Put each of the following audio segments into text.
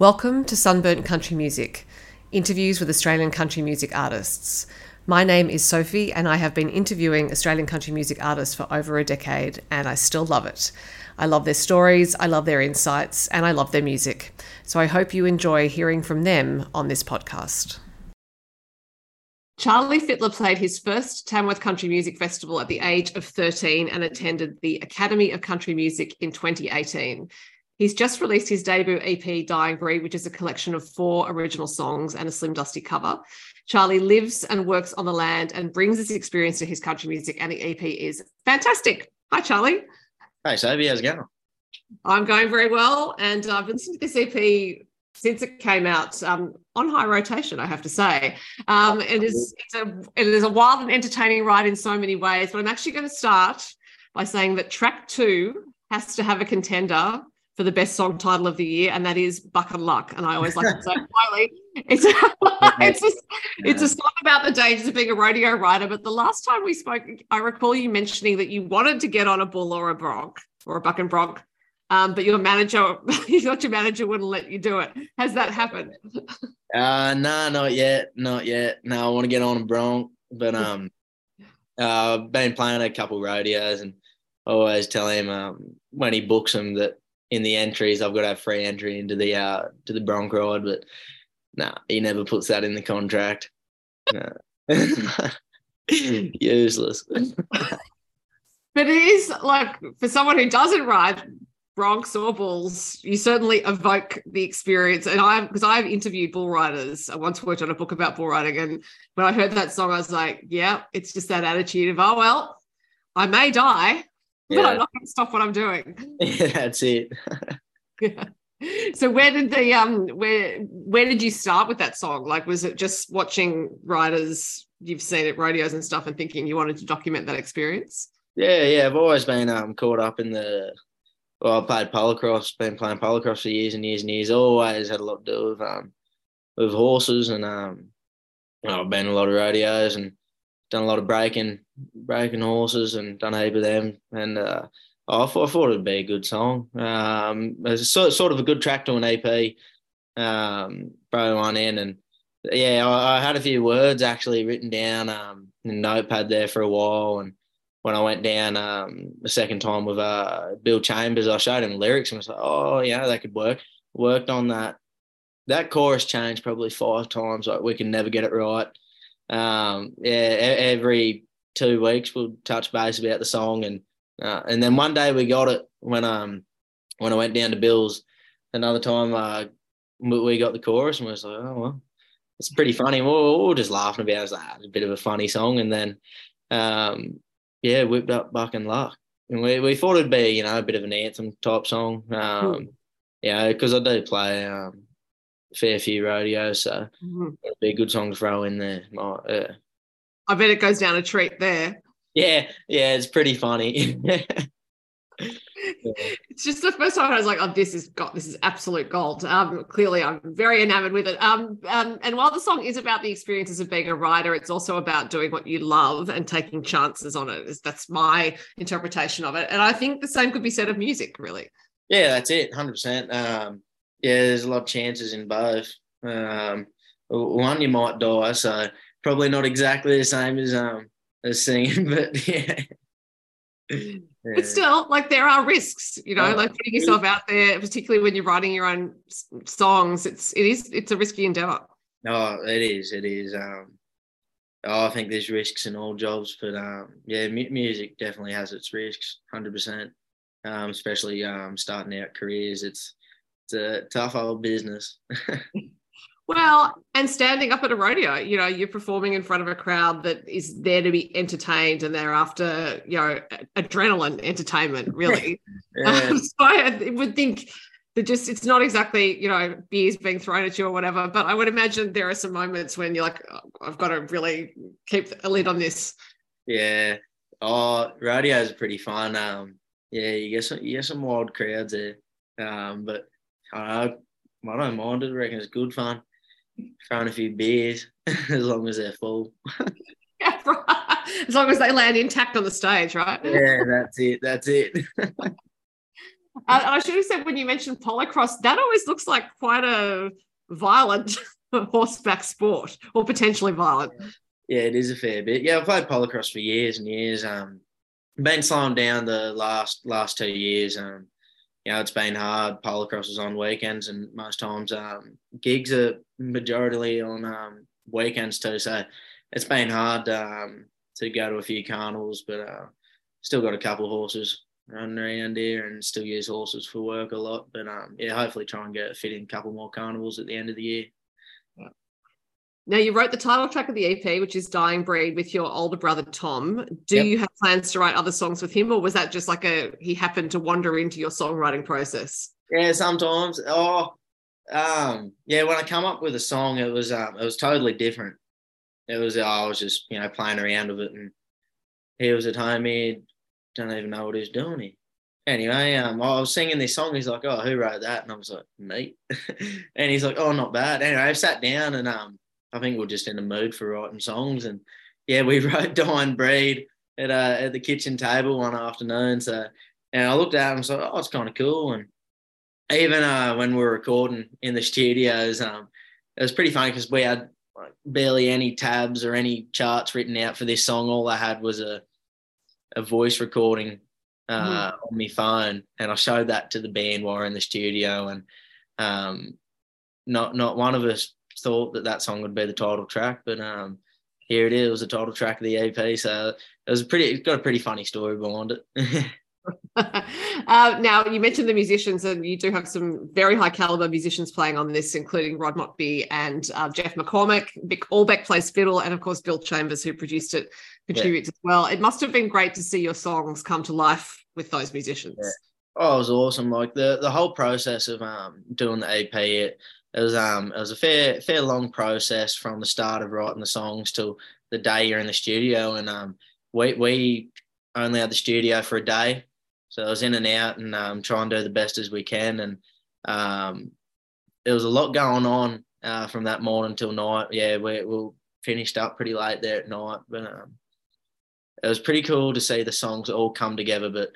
Welcome to Sunburnt Country Music, interviews with Australian country music artists. My name is Sophie, and I have been interviewing Australian country music artists for over a decade, and I still love it. I love their stories, I love their insights, and I love their music. So I hope you enjoy hearing from them on this podcast. Charlie Fittler played his first Tamworth Country Music Festival at the age of 13 and attended the Academy of Country Music in 2018. He's just released his debut EP, Dying Breed, which is a collection of four original songs and a Slim Dusty cover. Charlie lives and works on the land and brings his experience to his country music, and the EP is fantastic. Hi, Charlie. Hey, Sophie, how's it going? I'm going very well, and I've been listening to this EP since it came out um, on high rotation, I have to say. Um, it is it's a it is a wild and entertaining ride in so many ways. But I'm actually going to start by saying that track two has to have a contender for the best song title of the year, and that is Buck and Luck. And I always like to say quietly, it's it's just, it's a song about the dangers of being a rodeo rider. But the last time we spoke, I recall you mentioning that you wanted to get on a bull or a bronc or a buck and bronc. Um, but your manager, you thought your manager wouldn't let you do it. Has that happened? Uh, nah, not yet, not yet. No, I want to get on a bronc, but um, uh, I've been playing a couple rodeos, and I always tell him um when he books them that in the entries I've got to have free entry into the uh to the bronc ride, but nah, he never puts that in the contract. Useless. but it is like for someone who doesn't ride broncs or bulls, you certainly evoke the experience. And I, because I've interviewed bull riders, I once worked on a book about bull riding, and when I heard that song, I was like, yeah, it's just that attitude of, oh well, I may die, Yeah. I'm not going to stop what I'm doing. yeah, that's it. Yeah. So where did the um where where did you start with that song? Like was it just watching riders you've seen at rodeos and stuff and thinking you wanted to document that experience? Yeah, yeah. I've always been um caught up in the. Well, I played polocross. Been playing polocross for years and years and years. Always had a lot to do with um with horses and um. I've been a lot of rodeos and done a lot of breaking breaking horses and done a heap of them. And uh, I thought, I thought it'd be a good song. Um, it's sort sort of a good track to an EP. Um, throw one in and yeah, I, I had a few words actually written down um in a notepad there for a while and when I went down um, the second time with uh, Bill Chambers, I showed him lyrics and was like, oh, yeah, that could work. Worked on that. That chorus changed probably five times. Like we can never get it right. Um, yeah, every two weeks we'll touch base about the song, and uh, and then one day we got it when um when I went down to Bill's. Another time uh, we got the chorus and we was like, oh well, it's pretty funny. We were, we were just laughing about it. It was like, "Ah, it's a bit of a funny song, and then um, yeah, whipped up Buck and Luck. And we, we thought it'd be, you know, a bit of an anthem type song. Um, yeah, because I do play um, a fair few rodeos, so Mhm. it'd be a good song to throw in there. My, uh, I bet it goes down a treat there. yeah, yeah, it's pretty funny. It's just the first time I was like, "Oh, this is got this is absolute gold." Um, clearly, I'm very enamored with it. Um, um, and while the song is about the experiences of being a writer, it's also about doing what you love and taking chances on it. Is that's my interpretation of it. And I think the same could be said of music, really. yeah, that's it, hundred percent. Um, yeah, there's a lot of chances in both. Um, one you might die, so probably not exactly the same as um as singing, but yeah. Yeah. But still, like there are risks, you know, Oh, like putting yourself out there, particularly when you're writing your own s- songs. It's it is it's a risky endeavor. Oh, it is. It is. Um, oh, I think there's risks in all jobs, but um, yeah, mu- music definitely has its risks, hundred percent. Um, especially um, starting out careers, it's it's a tough old business. Well, and standing up at a rodeo, you know, you're performing in front of a crowd that is there to be entertained and they're after, you know, adrenaline entertainment, really. Yeah. Um, so I would think that just it's not exactly, you know, beers being thrown at you or whatever, but I would imagine there are some moments when you're like, "Oh, I've got to really keep a lid on this. yeah. Oh, rodeos are pretty fun. Um, yeah, you get some you get some wild crowds there. Um, but I don't, I don't mind it. I reckon it's good fun. Throwing a few beers as long as they're full. Yeah, right. As long as they land intact on the stage, right? Yeah, that's it. That's it. I should have said when you mentioned polocross, that always looks like quite a violent horseback sport, or potentially violent. Yeah, it is a fair bit. Yeah, I've played polocross for years and years. Um, been slowing down the last last two years. Um, you know, it's been hard. Polocross is on weekends, and most times um, gigs are majority on um, weekends too. So it's been hard um, to go to a few carnivals, but uh, still got a couple of horses running around here, and still use horses for work a lot. But um, yeah, hopefully try and get fit in a couple more carnivals at the end of the year. Now, you wrote the title track of the EP, which is Dying Breed, with your older brother, Tom. Do yep. you have plans to write other songs with him, or was that just like a he happened to wander into your songwriting process? Yeah, sometimes. Oh, um, yeah, when I come up with a song, it was um, it was totally different. It was I was just you know playing around with it, and he was at home. He don't even know what he's doing. He, anyway, um, I was singing this song. He's like, "Oh, who wrote that?" And I was like, "Me." and he's like, "Oh, not bad." Anyway, I sat down and um, I think we are just in the mood for writing songs. And yeah, we wrote Dying Breed at uh, at the kitchen table one afternoon. So and I looked at it and was like, oh, it's kind of cool. And even uh, when we were recording in the studios, um, it was pretty funny because we had like, barely any tabs or any charts written out for this song. All I had was a a voice recording uh, mm. on my phone, and I showed that to the band while we are in the studio, and um, not not one of us thought that that song would be the title track, but um, here it is, It was the title track of the EP. So it was pretty, it's got a pretty funny story behind it. uh, now you mentioned the musicians, and you do have some very high caliber musicians playing on this, including Rod Motley and uh, Jeff McCormack. Mick Albeck plays fiddle, and of course Bill Chambers, who produced it, contributes yeah. as well. It must have been great to see your songs come to life with those musicians. Yeah. Oh, it was awesome! Like the the whole process of um, doing the EP, it, it was um it was a fair fair long process from the start of writing the songs till the day you're in the studio. And um we we only had the studio for a day. So I was in and out and um try and do the best as we can. And um there was a lot going on uh, from that morning till night. Yeah we we finished up pretty late there at night. But um it was pretty cool to see the songs all come together but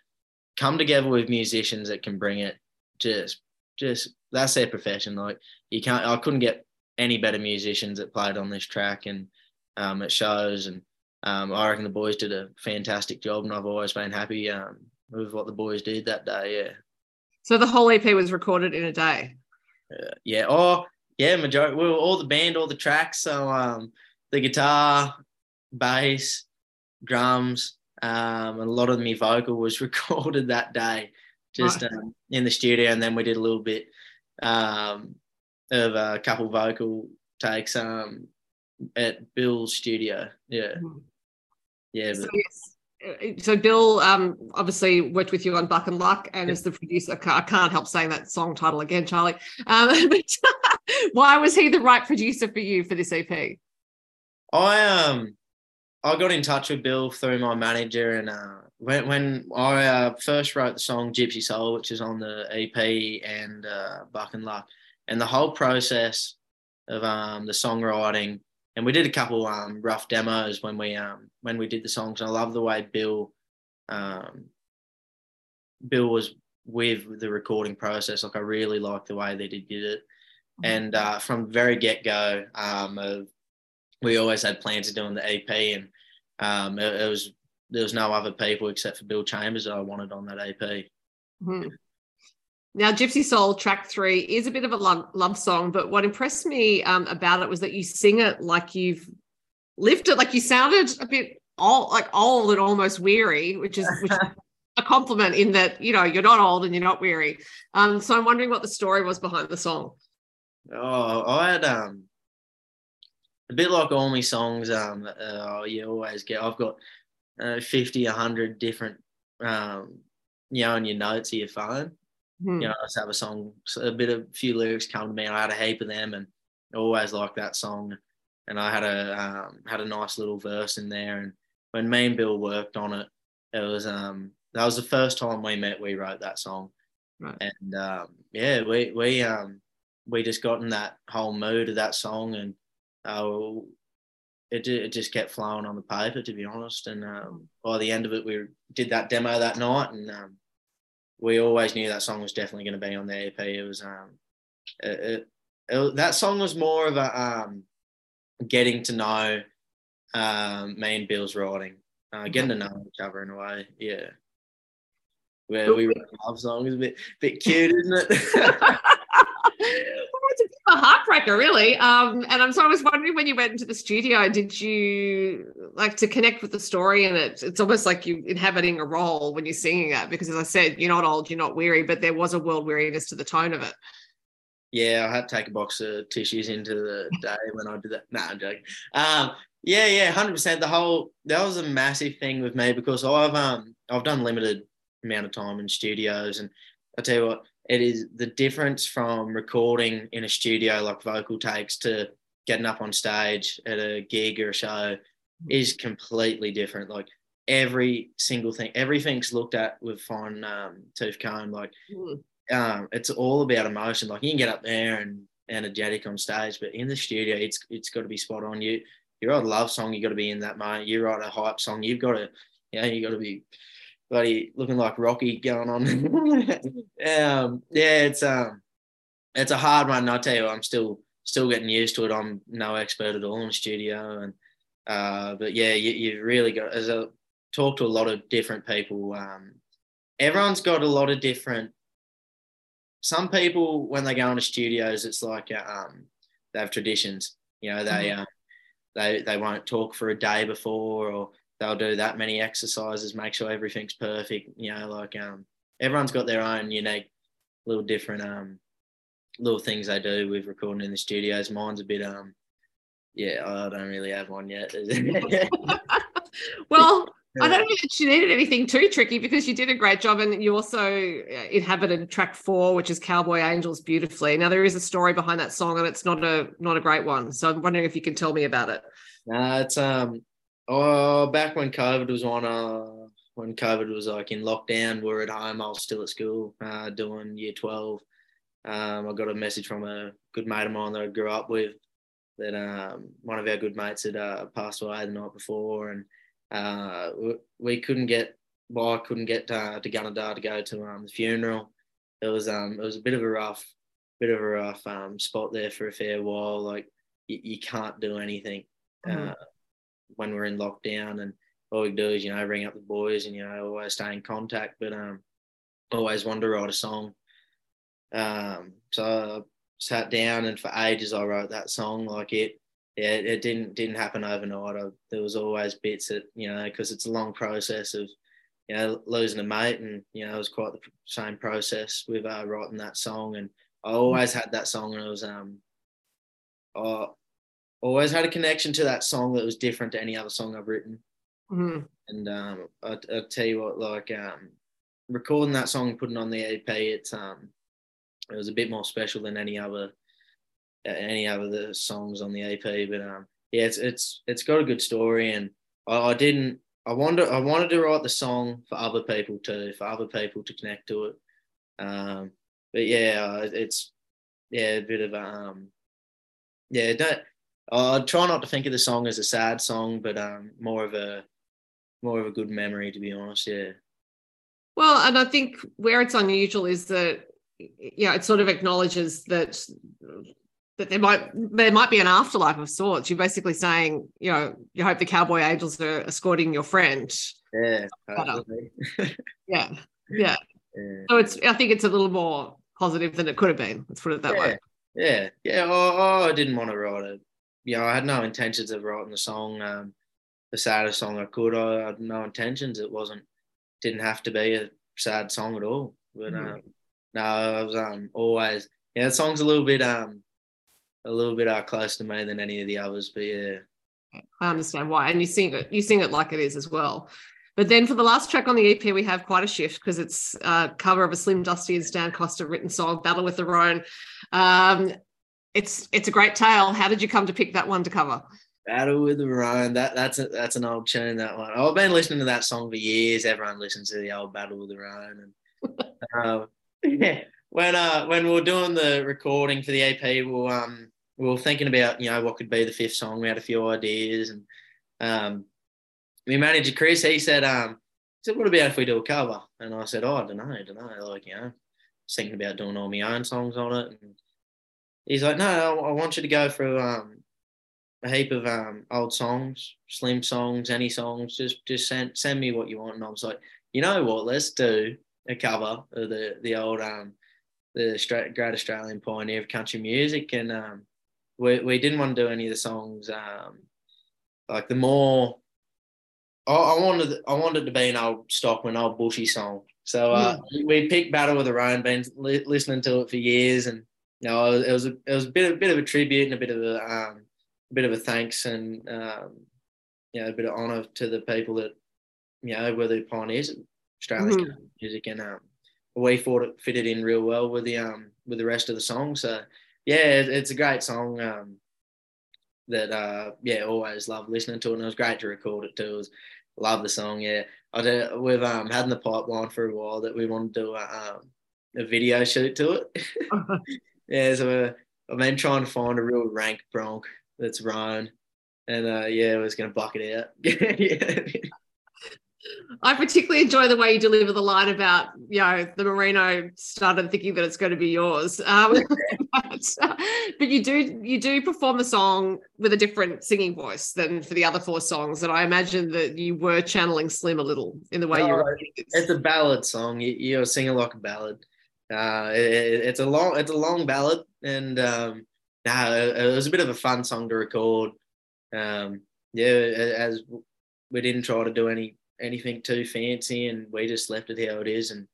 come together with musicians that can bring it just just that's their profession. Like you can't, I couldn't get any better musicians that played on this track, and um, it shows. And um, I reckon the boys did a fantastic job, and I've always been happy um, with what the boys did that day. Yeah. So the whole EP was recorded in a day. Uh, yeah. Oh, yeah. Majority. We were all the band, all the tracks. So um, the guitar, bass, drums, um, a lot of me vocal was recorded that day just right. um, in the studio, and then we did a little bit um, of a couple vocal takes um, at Bill's studio. Yeah, mm-hmm. yeah. So, yes. Uh, so Bill um, obviously worked with you on Buck and Luck, and yeah. as the producer, I can't help saying that song title again, Charlie. Um, why was he the right producer for you for this EP? I um I got in touch with Bill through my manager, and uh, when when I uh, first wrote the song Gypsy Soul, which is on the EP and uh, Buck and Luck, and the whole process of um, the songwriting, and we did a couple um, rough demos when we um, when we did the songs. And I love the way Bill um, Bill was with the recording process. Like I really like the way that he did it, mm-hmm. and uh, from very get go, um, we always had plans of doing the EP, and um, it, it was there was no other people except for Bill Chambers that I wanted on that EP. Mm-hmm. Now, Gypsy Soul track three is a bit of a love, love song, but what impressed me um, about it was that you sing it like you've lived it, like you sounded a bit old, like old and almost weary, which is which is a compliment in that you know you're not old and you're not weary. Um, so I'm wondering what the story was behind the song. Oh, I had um a bit like all my songs. Um, uh, you always get. I've got uh, 50, 100 different, um, you know, on your notes of your phone. Hmm. You know, I just have a song, a bit of a few lyrics come to me. And I had a heap of them and I always liked that song. And I had a um, had a nice little verse in there. And when me and Bill worked on it, it was um that was the first time we met. We wrote that song, right. and um, yeah, we we um we just got in that whole mood of that song, and uh, it, it just kept flowing on the paper, to be honest. And um, by the end of it, we did that demo that night, and um, we always knew that song was definitely going to be on the EP. It was um, it, it, it, that song was more of a um, getting to know um, me and Bill's writing, uh, getting to know each other in a way. Yeah, where we write love songs, a bit bit cute, isn't it? a heartbreaker, really. Um, and I'm so I was wondering when you went into the studio, did you like to connect with the story? And it, it's almost like you inhabiting a role when you're singing it, because as I said, you're not old, you're not weary, but there was a world weariness to the tone of it. Yeah, I had to take a box of tissues into the day when I did that. No, nah, I'm joking. Um, yeah, yeah, hundred percent. The whole that was a massive thing with me because I've um I've done limited amount of time in studios, and I tell you what, it is the difference from recording in a studio like vocal takes to getting up on stage at a gig or a show is completely different. Like every single thing, everything's looked at with fine um, tooth comb. Like mm. um, it's all about emotion. Like you can get up there and energetic on stage, but in the studio, it's it's got to be spot on. You you write a love song, you got to be in that moment. You write a hype song, you've got to, you know, you got to be bloody looking like Rocky going on. um, yeah, it's um, it's a hard one. I tell you, I'm still still getting used to it. I'm no expert at all in studio, and uh, but yeah, you, you really got as a talk to a lot of different people. Um, everyone's got a lot of different. Some people, when they go into studios, it's like um, they have traditions. You know, they mm-hmm. uh, they they won't talk for a day before, or they'll do that many exercises, make sure everything's perfect. You know, like um, everyone's got their own unique, little different um, little things they do with recording in the studios. Mine's a bit um, yeah, I don't really have one yet. well, I don't think that you needed anything too tricky because you did a great job and you also uh, inhabited track four, which is Cowboy Angels beautifully. Now there is a story behind that song and it's not a not a great one. So I'm wondering if you can tell me about it. No, it's um Oh, back when COVID was on, uh, when COVID was like in lockdown, we are at home. I was still at school, uh, doing year twelve. Um, I got a message from a good mate of mine that I grew up with. That um, one of our good mates had uh, passed away the night before, and uh, we, we, couldn't get. Well, I couldn't get uh, to Gunnedah to go to um, the funeral. It was um, it was a bit of a rough, bit of a rough um, spot there for a fair while. Like you, you can't do anything. Mm-hmm. Uh, when we're in lockdown and all we do is you know ring up the boys and you know always stay in contact. But um always wanted to write a song. Um so I sat down and for ages I wrote that song. Like it yeah it didn't didn't happen overnight. I, there was always bits that you know because it's a long process of you know losing a mate and you know it was quite the same process with uh, writing that song. And I always had that song and it was um always had a connection to that song that was different to any other song I've written. Mm-hmm. And um, I, I tell you what, like um, recording that song, putting on the EP, it's um, it was a bit more special than any other any other the songs on the EP. But um, yeah, it's it's it's got a good story, and I, I didn't. I wanted I wanted to write the song for other people too, for other people to connect to it. Um, but yeah, it's yeah a bit of um, yeah. Don't I try not to think of the song as a sad song, but um, more of a more of a good memory, to be honest. Yeah. Well, and I think where it's unusual is that yeah, it sort of acknowledges that that there might there might be an afterlife of sorts. You're basically saying, you know, you hope the cowboy angels are escorting your friend. Yeah. yeah. Yeah. Yeah. So it's I think it's a little more positive than it could have been. Let's put it that yeah. way. Yeah. Yeah. Oh, oh, I didn't want to write it you know, I had no intentions of writing the song, um, the saddest song I could. I had no intentions. It wasn't, didn't have to be a sad song at all. But mm-hmm. um, no, I was um, always, yeah, the song's a little bit, um, a little bit uh, close to me than any of the others. But yeah, I understand why, and you sing it, you sing it like it is as well. But then for the last track on the EP, we have quite a shift because it's a cover of a Slim Dusty and Stan Coster written song, "Battle with the Roan." Um, it's it's a great tale. How did you come to pick that one to cover? Battle with the Roan. That that's a, that's an old tune. That one. I've been listening to that song for years. Everyone listens to the old Battle with the Roan. And uh, yeah, when uh when we were doing the recording for the EP, we were, um we were thinking about you know what could be the fifth song. We had a few ideas, and um, we manager Chris he said um he said, what about if we do a cover? And I said, oh, I don't know, I don't know. Like, you know, thinking about doing all my own songs on it. And he's like, no, I want you to go through um, a heap of um, old songs, slim songs, any songs. Just just send send me what you want. And I was like, you know what? Let's do a cover of the the old um, the Great Australian Pioneer of Country Music, and um, we we didn't want to do any of the songs um, like the more. I, I wanted I wanted to be an old Stockman, old bushy song. So uh, mm. we picked Battle with the Roan, been li- listening to it for years, and know it was a it was a bit a bit of a tribute and a bit of a um, a bit of a thanks and um, you know a bit of honour to the people that you know were the pioneers of Australian mm. music, and um, we thought it fitted in real well with the um with the rest of the song. So yeah, it, it's a great song. Um, that uh yeah always love listening to it and it was great to record it too. It was, love the song. Yeah, I do, we've um, had in the pipeline for a while that we want to do a, um, a video shoot to it. yeah, so I've been trying to find a real rank bronc that's run, and uh, yeah, I was going to buck it out. yeah. I particularly enjoy the way you deliver the line about, you know, the merino started thinking that it's going to be yours. Um, but, uh, but, you do you do perform a song with a different singing voice than for the other four songs, and I imagine that you were channeling Slim a little in the way no, you're. It's a ballad song. You, you're singing like a ballad. Uh, it, it's a long it's a long ballad, and um, nah, it, it was a bit of a fun song to record. Um, yeah, as we didn't try to do any anything too fancy, and we just left it how it is. And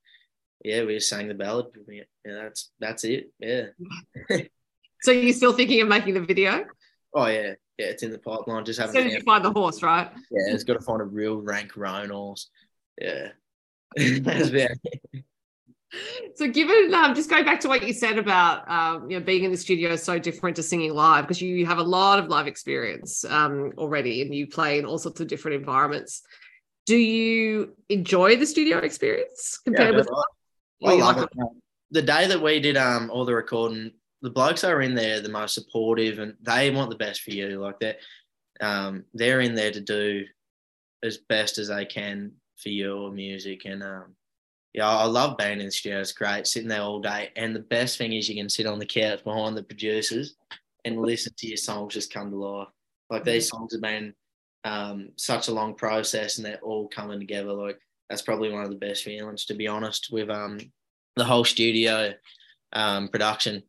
yeah, we just sang the ballad. Yeah, that's that's it. Yeah. so you're still thinking of making the video? Oh yeah, yeah. It's in the pipeline. Just haven't. As soon as you find the horse, right? Yeah, it's got to find a real rank roan horse. Yeah. that's very. So, given um, just going back to what you said about um, you know being in the studio is so different to singing live because you have a lot of live experience um, already and you play in all sorts of different environments do you enjoy the studio experience compared yeah, with like it. the day that we did um all the recording the blokes that are in there the most supportive and they want the best for you like that um they're in there to do as best as they can for your music and um yeah, I love being in the studio. It's great sitting there all day. And the best thing is you can sit on the couch behind the producers and listen to your songs just come to life. Like these songs have been um, such a long process and they're all coming together. Like that's probably one of the best feelings, to be honest, with um, the whole studio um, production.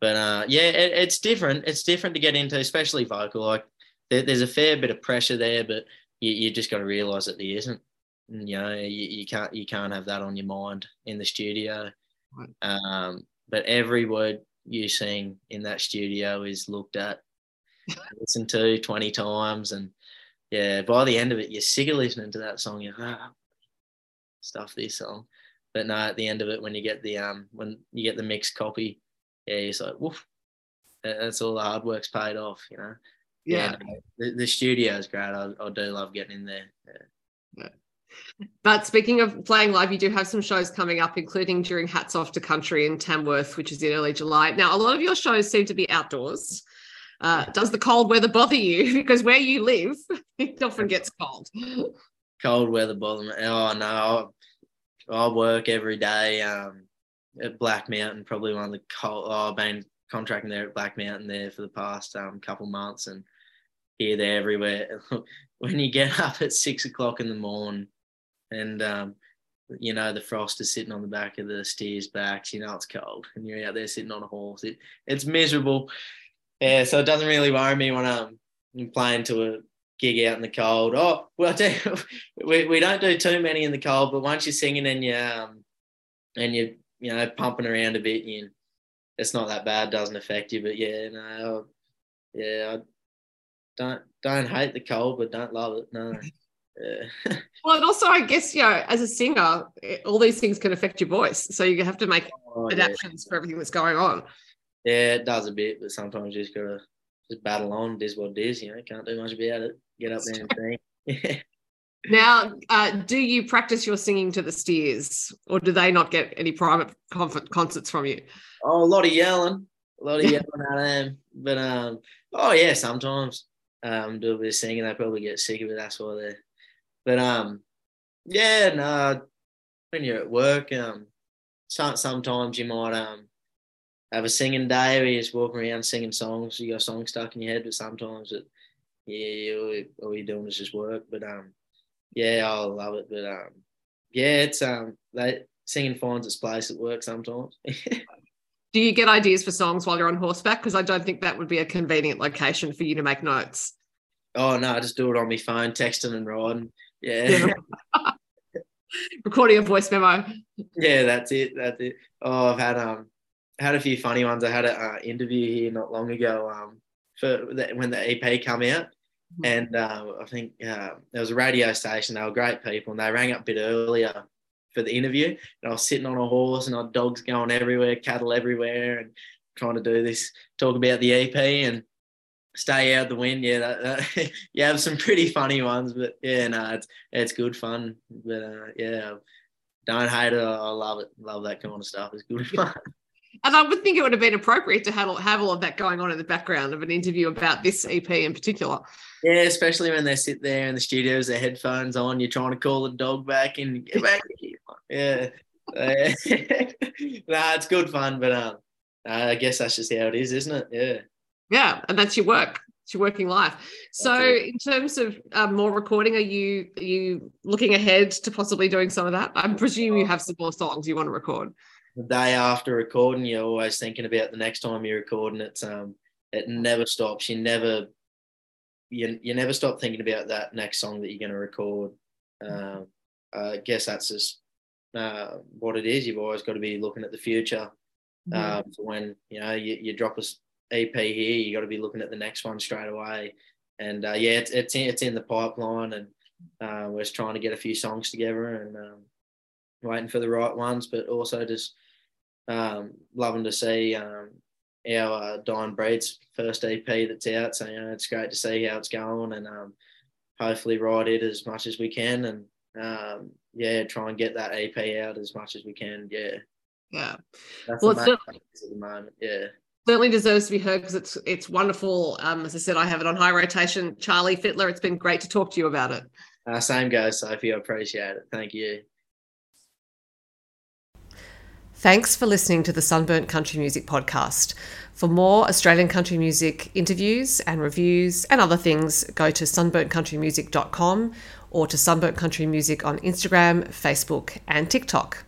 But uh, yeah, it, it's different. It's different to get into, especially vocal. Like there, there's a fair bit of pressure there, but you, you just got to realize that there isn't. You know, you, you can't you can't have that on your mind in the studio. Um, but every word you sing in that studio is looked at, listened to 20 times, and yeah, by the end of it, you're sick of listening to that song. You're ah, stuff this song. But no, at the end of it, when you get the um when you get the mixed copy, yeah, you're like, woof. That's all the hard work's paid off, you know. Yeah, yeah the, the studio is great. I, I, do love getting in there. Yeah. yeah. But speaking of playing live, you do have some shows coming up, including during Hats Off to Country in Tamworth, which is in early July. Now, a lot of your shows seem to be outdoors. Uh, does the cold weather bother you? because where you live, it often gets cold. Cold weather bother me. Oh no, I, I work every day um, at Black Mountain. Probably one of the cold. Oh, I've been contracting there at Black Mountain there for the past um, couple months, and here, there, everywhere. when you get up at six o'clock in the morning, and um, you know the frost is sitting on the back of the steers' backs, you know it's cold, and you're out there sitting on a horse. It, it's miserable yeah, so it doesn't really worry me when I'm playing to a gig out in the cold. Oh, well, we, we don't do too many in the cold, but once you're singing and you um, and you you know pumping around a bit, you it's not that bad. Doesn't affect you, but yeah, no, yeah, I don't don't hate the cold, but don't love it. No. Yeah. well, and also, I guess you know, as a singer, all these things can affect your voice, so you have to make oh, adaptations yeah. for everything that's going on. Yeah, it does a bit, but sometimes you just gotta just battle on. It is what it is. You know, can't do much about it. Get up there and sing. now, uh, do you practice your singing to the steers, or do they not get any private concerts from you? Oh, a lot of yelling, a lot of yelling at them. But um, oh yeah, sometimes um, do a bit of singing. They probably get sick of it. That's why they. But um, Yeah, no. When you're at work, um, sometimes you might um have a singing day where you just walk around singing songs. You got songs stuck in your head, but sometimes it, yeah, all, all you're doing is just work. But um, yeah, I love it. But um, yeah, it's um, they singing finds its place at work sometimes. Do you get ideas for songs while you're on horseback? Because I don't think that would be a convenient location for you to make notes. Oh no, I just do it on my phone, texting and riding. Yeah. Recording a voice memo. Yeah, that's it. That's it. Oh, I've had um had a few funny ones. I had an uh, interview here not long ago um for the, when the EP come out, mm-hmm. and uh, I think uh, there was a radio station. They were great people, and they rang up a bit earlier for the interview. And I was sitting on a horse and I had dogs going everywhere, cattle everywhere, and trying to do this, talk about the EP and stay out the wind. Yeah, that, that, you have some pretty funny ones, but yeah, no, it's it's good fun. But uh, yeah, don't hate it. I love it. Love that kind of stuff. It's good fun. And I would think it would have been appropriate to have, have all of that going on in the background of an interview about this EP in particular. Yeah, especially when they sit there in the studios, their headphones on, you're trying to call the dog back and get back. yeah. nah, it's good fun, but um, I guess that's just how it is, isn't it? Yeah. Yeah, and that's your work. It's your working life. So, in terms of um, more recording, are you are you looking ahead to possibly doing some of that? i presume you have some more songs you want to record the day after recording, you're always thinking about the next time you're recording. It's um, it never stops. You never, you, you never stop thinking about that next song that you're going to record. Um, I guess that's just uh, what it is. You've always got to be looking at the future. Mm-hmm. Um, when you know you, you drop a EP here, you got to be looking at the next one straight away. And uh, yeah, it's it's in, it's in the pipeline, and uh, we're just trying to get a few songs together and um, waiting for the right ones, but also just um, loving to see um, our uh, Dying Breeds first EP that's out. So you know, it's great to see how it's going, and um, hopefully ride it as much as we can, and um, yeah, try and get that EP out as much as we can. Yeah, yeah. That's well, the main at the moment. Yeah. Certainly deserves to be heard because it's it's wonderful. Um, as I said, I have it on high rotation. Charlie Fittler, it's been great to talk to you about it. Uh, same goes, Sophie. I appreciate it. Thank you. Thanks for listening to the Sunburnt Country Music Podcast. For more Australian country music interviews and reviews and other things, go to sunburntcountrymusic.com or to Sunburnt Country Music on Instagram, Facebook, and TikTok.